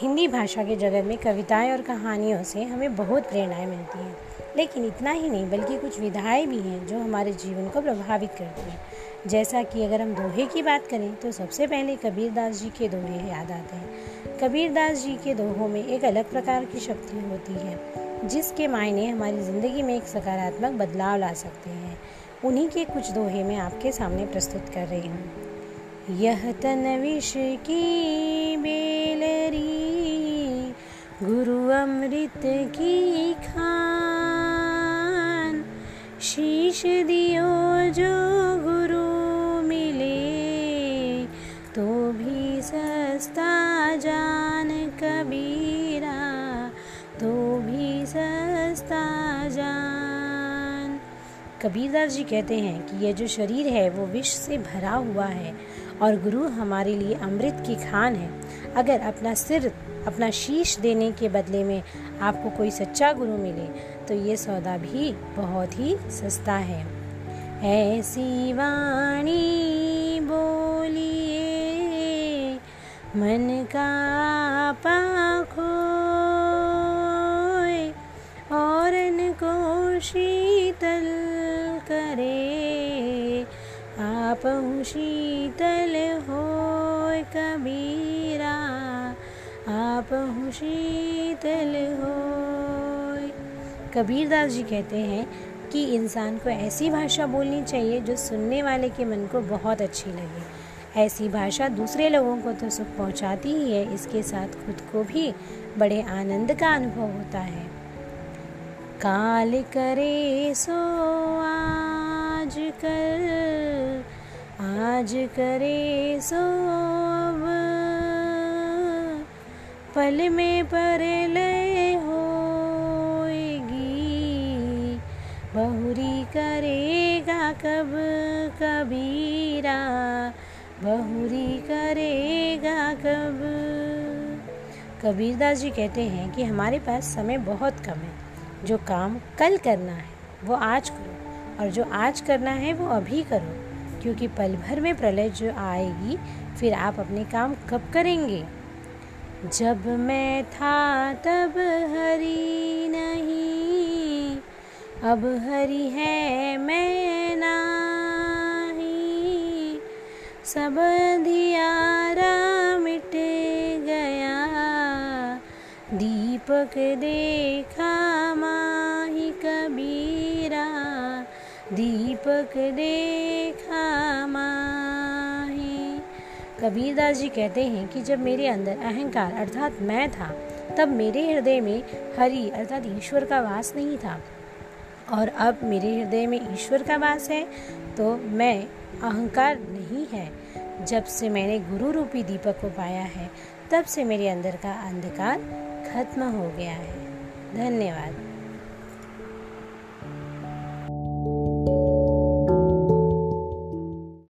हिंदी भाषा के जगत में कविताएँ और कहानियों से हमें बहुत प्रेरणाएँ मिलती हैं। लेकिन इतना ही नहीं, बल्कि कुछ विधाएँ भी हैं जो हमारे जीवन को प्रभावित करती हैं। जैसा कि अगर हम दोहे की बात करें तो सबसे पहले कबीरदास जी के दोहे याद आते हैं। कबीरदास जी के दोहों में एक अलग प्रकार की शक्ति होती है, जिसके मायने हमारी ज़िंदगी में एक सकारात्मक बदलाव ला सकते हैं। उन्हीं के कुछ दोहे मैं आपके सामने प्रस्तुत कर रही हूँ। यह तन विष की बेलरी गुरु अमृत की खान। शीश दियो जो गुरु मिले तो भी सस्ता जान कबीरा तो भी सस्ता जान। कबीरदास जी कहते हैं कि यह जो शरीर है, वो विष से भरा हुआ है। और गुरु हमारे लिए अमृत की खान है। अगर अपना सिर, अपना शीश देने के बदले में आपको कोई सच्चा गुरु मिले तो ये सौदा भी बहुत ही सस्ता है। ऐसी वाणी बोलिए, मन का पाखो और को शीतल करे। आप शीतल हो कबीरा, आप शीतल हो कबीरदास जी कहते हैं कि इंसान को ऐसी भाषा बोलनी चाहिए जो सुनने वाले के मन को बहुत अच्छी लगे। ऐसी भाषा दूसरे लोगों को तो सुख पहुंचाती ही है, इसके साथ खुद को भी बड़े आनंद का अनुभव होता है। काल करे सो आज आज करे सो पल में पर होएगी। बहुरी करेगा कब कबीरा। बहुरी करेगा कब। कबीरदास जी कहते हैं कि हमारे पास समय बहुत कम है। जो काम कल करना है, वो आज करो और जो आज करना है, वो अभी करो। क्योंकि पल भर में प्रलय जो आएगी, फिर आप अपने काम कब करेंगे? जब मैं था तब हरी नहीं, अब हरी है मैं नहीं। सब अंधियारा मिट गया, दीपक देखा माही कबीरा। दीपक देखा माही। कबीरदास जी कहते हैं कि जब मेरे अंदर अहंकार अर्थात मैं था, तब मेरे हृदय में हरि अर्थात ईश्वर का वास नहीं था। और अब मेरे हृदय में ईश्वर का वास है तो मैं अहंकार नहीं है। जब से मैंने गुरु रूपी दीपक को पाया है, तब से मेरे अंदर का अंधकार खत्म हो गया है। धन्यवाद।